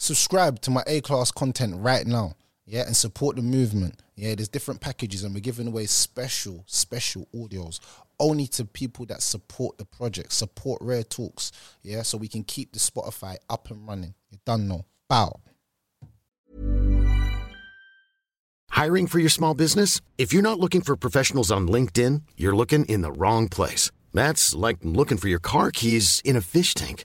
subscribe to my A class content right now. Yeah, and support the movement. Yeah, there's different packages, and we're giving away special, special audios only to people that support the project, support Rare Talks. Yeah, so we can keep the Spotify up and running. You done know. Bow. Hiring for your small business? If you're not looking for professionals on LinkedIn, you're looking in the wrong place. That's like looking for your car keys in a fish tank.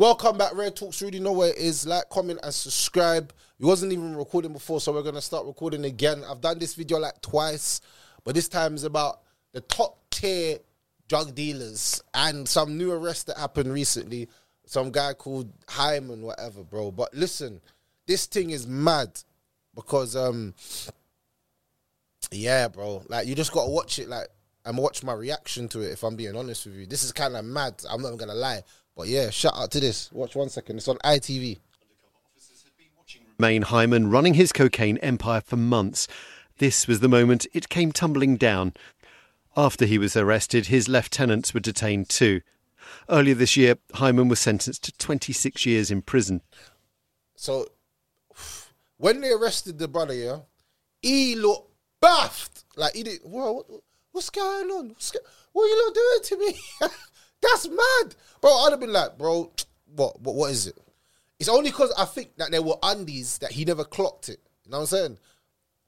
Welcome back, Rare Talks. Really know where it is. Like, comment, and subscribe. We wasn't even recording before, so we're gonna start recording again. I've done this video like twice, but this time is about the top tier drug dealers and some new arrests that happened recently. Some guy called Hyman, whatever, bro. But listen, this thing is mad because um yeah, bro. Like you just gotta watch it like and watch my reaction to it if I'm being honest with you. This is kinda mad. I'm not even gonna lie. But yeah, shout out to this. Watch one second. It's on ITV. Main Hyman running his cocaine empire for months. This was the moment it came tumbling down. After he was arrested, his lieutenants were detained too. Earlier this year, Hyman was sentenced to 26 years in prison. So when they arrested the brother, yeah, he looked baffed. Like he did. Whoa, what, what's going on? What's, what are you lot doing to me? That's mad, bro. I'd have been like, bro, what, what, what is it? It's only because I think that there were undies that he never clocked it. You know what I'm saying?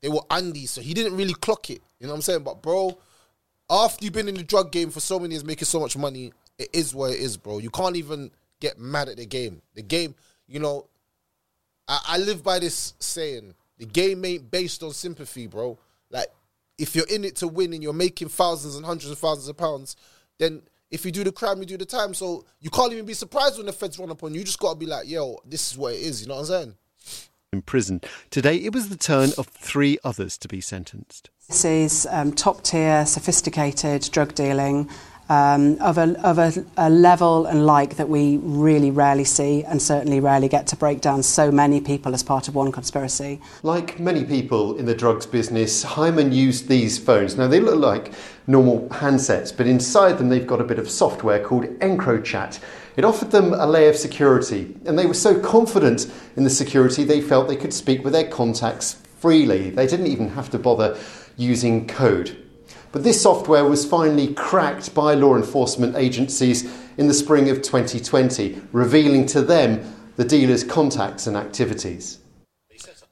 They were undies, so he didn't really clock it. You know what I'm saying? But bro, after you've been in the drug game for so many years, making so much money, it is what it is, bro. You can't even get mad at the game. The game, you know, I, I live by this saying: the game ain't based on sympathy, bro. Like, if you're in it to win and you're making thousands and hundreds of thousands of pounds, then if you do the crime, you do the time. So you can't even be surprised when the feds run up on you. You just gotta be like, yo, this is what it is. You know what I'm saying? In prison. Today, it was the turn of three others to be sentenced. This is um, top tier, sophisticated drug dealing um, of, a, of a, a level and like that we really rarely see and certainly rarely get to break down so many people as part of one conspiracy. Like many people in the drugs business, Hyman used these phones. Now, they look like normal handsets, but inside them they've got a bit of software called EncroChat. It offered them a layer of security, and they were so confident in the security they felt they could speak with their contacts freely. They didn't even have to bother using code. But this software was finally cracked by law enforcement agencies in the spring of 2020, revealing to them the dealer's contacts and activities.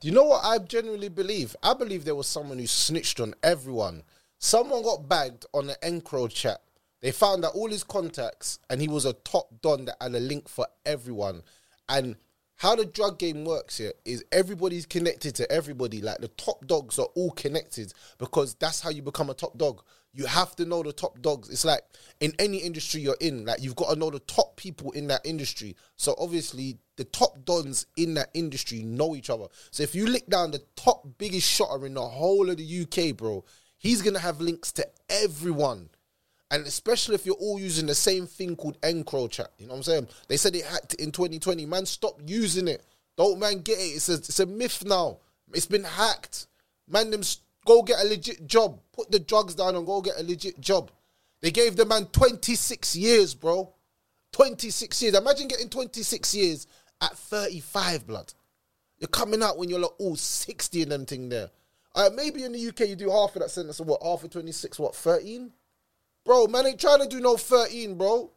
Do you know what I genuinely believe? I believe there was someone who snitched on everyone. Someone got bagged on the EncroChat. They found out all his contacts, and he was a top don that had a link for everyone. And how the drug game works here is everybody's connected to everybody. Like the top dogs are all connected because that's how you become a top dog. You have to know the top dogs. It's like in any industry you're in, like you've got to know the top people in that industry. So obviously the top dons in that industry know each other. So if you lick down the top biggest shotter in the whole of the UK, bro, he's gonna have links to everyone. And especially if you're all using the same thing called EncroChat. You know what I'm saying? They said it hacked in 2020. Man, stop using it. Don't man get it. It's a, it's a myth now. It's been hacked. Man, them go get a legit job. Put the drugs down and go get a legit job. They gave the man 26 years, bro. 26 years. Imagine getting 26 years at 35, blood. You're coming out when you're like all 60 and them thing there. Uh, maybe in the UK you do half of that sentence of what? Half of 26, what? 13? Bro, man ain't trying to do no 13, bro.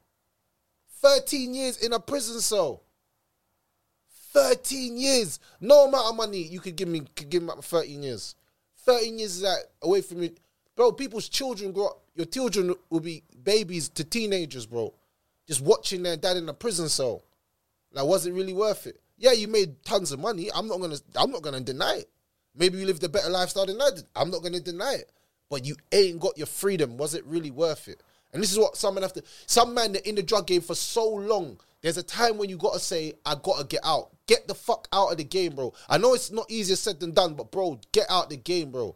13 years in a prison cell. 13 years. No amount of money you could give me could give me up 13 years. 13 years is that away from you. bro. People's children grow up. Your children will be babies to teenagers, bro. Just watching their dad in a prison cell. Like, was it really worth it? Yeah, you made tons of money. I'm not gonna. I'm not gonna deny it. Maybe you lived a better lifestyle than I did. I'm not gonna deny it. But you ain't got your freedom. Was it really worth it? And this is what some men have to. Some men that in the drug game for so long. There's a time when you gotta say, I gotta get out. Get the fuck out of the game, bro. I know it's not easier said than done, but bro, get out the game, bro.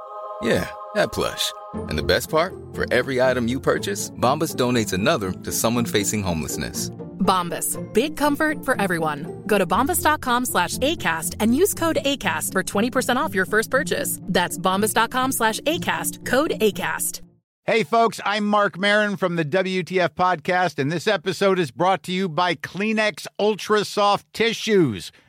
Yeah, that plush. And the best part? For every item you purchase, Bombas donates another to someone facing homelessness. Bombas. Big comfort for everyone. Go to bombas.com slash ACAST and use code ACAST for 20% off your first purchase. That's bombas.com slash ACAST. Code ACAST. Hey, folks, I'm Marc Maron from the WTF Podcast, and this episode is brought to you by Kleenex Ultra Soft Tissues,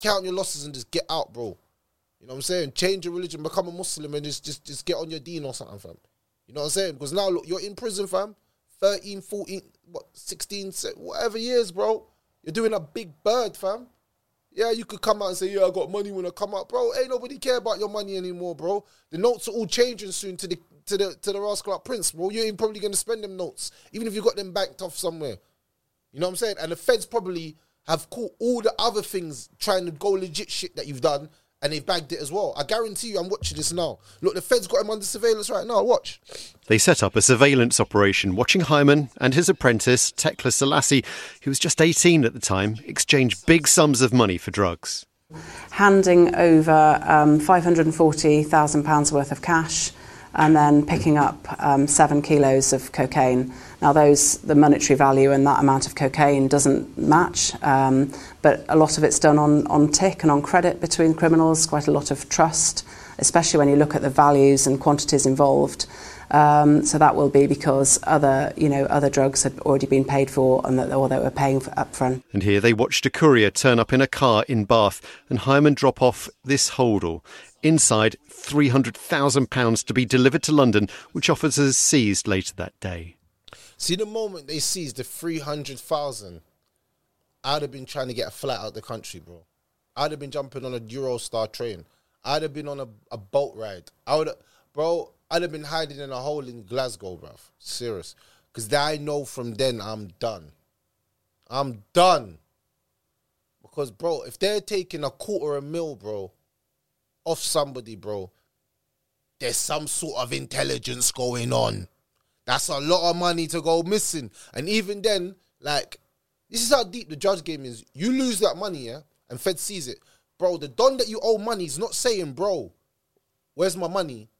Count your losses and just get out, bro. You know what I'm saying? Change your religion, become a Muslim, and just just just get on your deen or something, fam. You know what I'm saying? Because now look, you're in prison, fam. 13, 14, what, 16, se- whatever years, bro. You're doing a big bird, fam. Yeah, you could come out and say, yeah, I got money when I come out, bro. Ain't nobody care about your money anymore, bro. The notes are all changing soon to the to the to the Rascal Art Prince, bro. You ain't probably gonna spend them notes, even if you got them banked off somewhere. You know what I'm saying? And the feds probably have caught all the other things trying to go legit shit that you've done, and they've bagged it as well. I guarantee you, I'm watching this now. Look, the feds got him under surveillance right now. Watch. They set up a surveillance operation, watching Hyman and his apprentice, Tekla Selassie, who was just 18 at the time, exchange big sums of money for drugs. handing over um, £540,000 worth of cash and then picking up um, seven kilos of cocaine. Now, those the monetary value and that amount of cocaine doesn't match, um, but a lot of it's done on, on tick and on credit between criminals, quite a lot of trust, especially when you look at the values and quantities involved. Um, so that will be because other, you know, other drugs had already been paid for and that or they were paying for upfront. And here they watched a courier turn up in a car in Bath and Hyman drop off this holdall. Inside, £300,000 to be delivered to London, which officers seized later that day. See, the moment they seized the 300,000, I'd have been trying to get a flight out the country, bro. I'd have been jumping on a Eurostar train. I'd have been on a, a boat ride. I would, bro. I'd have been hiding in a hole in Glasgow, bro. Serious, because I know from then I'm done. I'm done. Because, bro, if they're taking a quarter a mil, bro, off somebody, bro, there's some sort of intelligence going on. That's a lot of money to go missing. And even then, like, this is how deep the judge game is. You lose that money, yeah, and Fed sees it. Bro, the don that you owe money is not saying, bro, where's my money?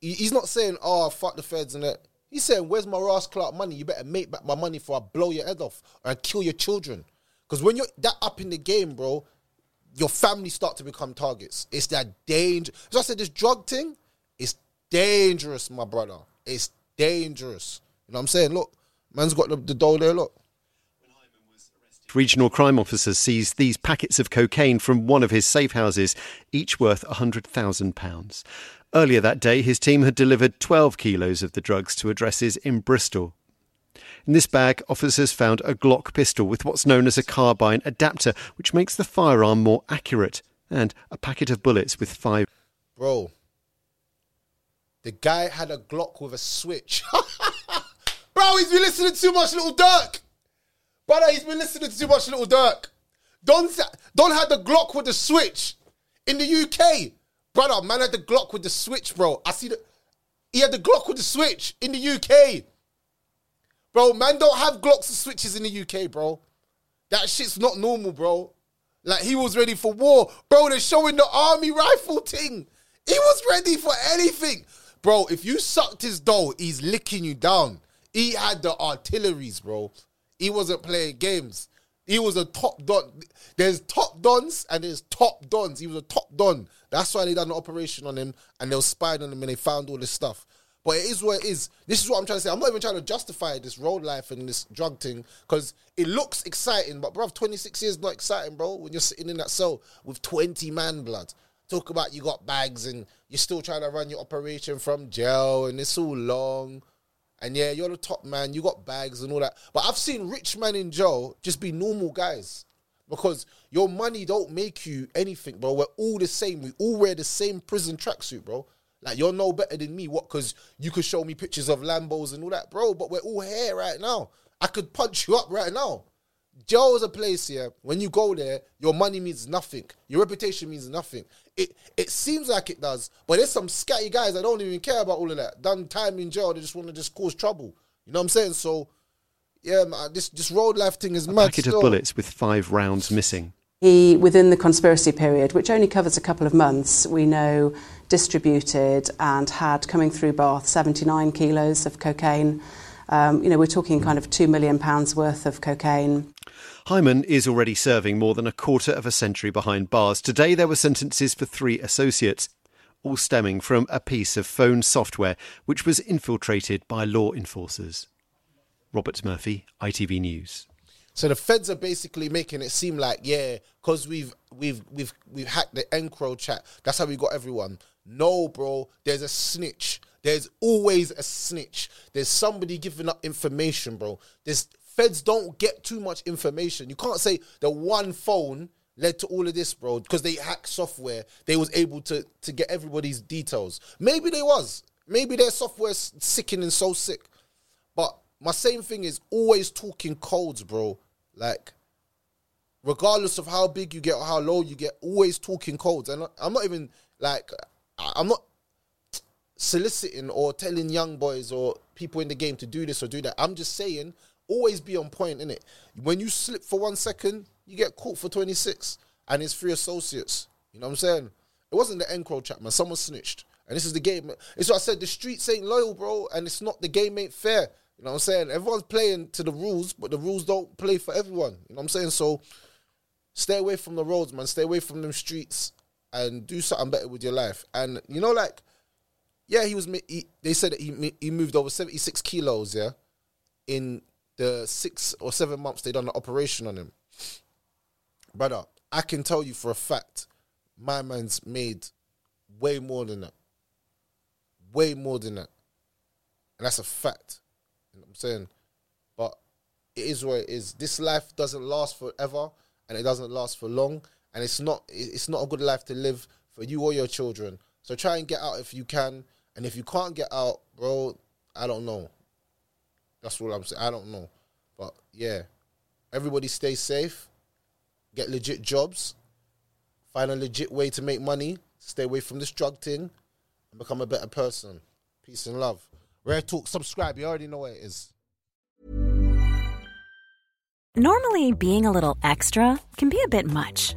He- He's not saying, oh, fuck the feds and that. He's saying, where's my Ross Clark money? You better make back my money before I blow your head off or I kill your children. Because when you're that up in the game, bro, your family start to become targets. It's that danger. So I said, this drug thing is dangerous, my brother. It's dangerous. You know what I'm saying? Look, man's got the, the dough there. Look. Regional crime officers seized these packets of cocaine from one of his safe houses, each worth £100,000. Earlier that day, his team had delivered 12 kilos of the drugs to addresses in Bristol. In this bag, officers found a Glock pistol with what's known as a carbine adapter, which makes the firearm more accurate, and a packet of bullets with five. Bro, the guy had a Glock with a switch. Bro, he's been listening to too much Lil Durk. Brother, he's been listening to too much Lil Durk. Don, Don had the Glock with the switch in the UK. Brother, man had the Glock with the switch, bro. I see the. He had the Glock with the switch in the UK. Bro, man don't have Glocks and switches in the UK, bro. That shit's not normal, bro. Like he was ready for war. Bro, they're showing the army rifle thing. He was ready for anything. Bro, if you sucked his dough, he's licking you down. He had the artilleries, bro. He wasn't playing games. He was a top don. There's top dons and there's top dons. He was a top don. That's why they done the operation on him and they were spying on him and they found all this stuff. But it is what it is. This is what I'm trying to say. I'm not even trying to justify this road life and this drug thing because it looks exciting. But bro, 26 years not exciting, bro. When you're sitting in that cell with 20 man blood. Talk about you got bags and you're still trying to run your operation from jail and it's all long. And yeah, you're the top man, you got bags and all that. But I've seen rich men in jail just be normal guys. Because your money don't make you anything, bro. We're all the same. We all wear the same prison tracksuit, bro. Like you're no better than me. What? Because you could show me pictures of Lambos and all that, bro. But we're all here right now. I could punch you up right now. Jail is a place here. When you go there, your money means nothing. Your reputation means nothing. It it seems like it does, but there's some scatty guys that don't even care about all of that. Done time in jail, they just want to just cause trouble. You know what I'm saying? So, yeah, man, this this road life thing is a mad. packet still. of bullets with five rounds missing. He, within the conspiracy period, which only covers a couple of months, we know distributed and had coming through Bath 79 kilos of cocaine. Um, you know, we're talking kind of two million pounds worth of cocaine. Hyman is already serving more than a quarter of a century behind bars. Today there were sentences for three associates, all stemming from a piece of phone software which was infiltrated by law enforcers. Robert Murphy, ITV News. So the feds are basically making it seem like, yeah, because we've we've we've we've hacked the EncroChat. That's how we got everyone. No, bro. There's a snitch. There's always a snitch. There's somebody giving up information, bro. There's feds don't get too much information. You can't say the one phone led to all of this, bro, because they hacked software. They was able to to get everybody's details. Maybe they was. Maybe their software's sickening so sick. But my same thing is always talking codes, bro. Like, regardless of how big you get or how low you get, always talking codes. And I'm not even like, I'm not soliciting or telling young boys or people in the game to do this or do that. I'm just saying, always be on point in it. When you slip for one second, you get caught for 26, and it's three associates. You know what I'm saying? It wasn't the EncroChat, man. Someone snitched. And this is the game. It's what I said. The streets ain't loyal, bro, and it's not. The game ain't fair. You know what I'm saying? Everyone's playing to the rules, but the rules don't play for everyone. You know what I'm saying? So stay away from the roads, man. Stay away from them streets and do something better with your life. And you know, like, yeah, he was. He, they said that he he moved over 76 kilos, yeah, in the six or seven months they done the operation on him. Brother, I can tell you for a fact, my man's made way more than that. Way more than that. And that's a fact. You know I'm saying? But it is what it is. This life doesn't last forever and it doesn't last for long. And it's not it's not a good life to live for you or your children. So try and get out if you can. And if you can't get out, bro, I don't know. That's all I'm saying. I don't know. But yeah. Everybody stay safe. Get legit jobs. Find a legit way to make money. Stay away from this drug thing and become a better person. Peace and love. Rare Talk, subscribe. You already know what it is. Normally, being a little extra can be a bit much,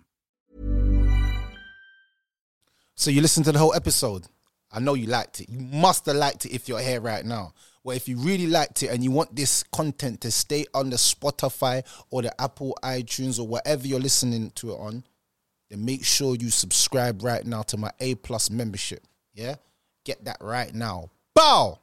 So you listened to the whole episode. I know you liked it. You must have liked it if you're here right now. Well, if you really liked it and you want this content to stay on the Spotify or the Apple iTunes or whatever you're listening to it on, then make sure you subscribe right now to my A plus membership. Yeah? Get that right now. Bow!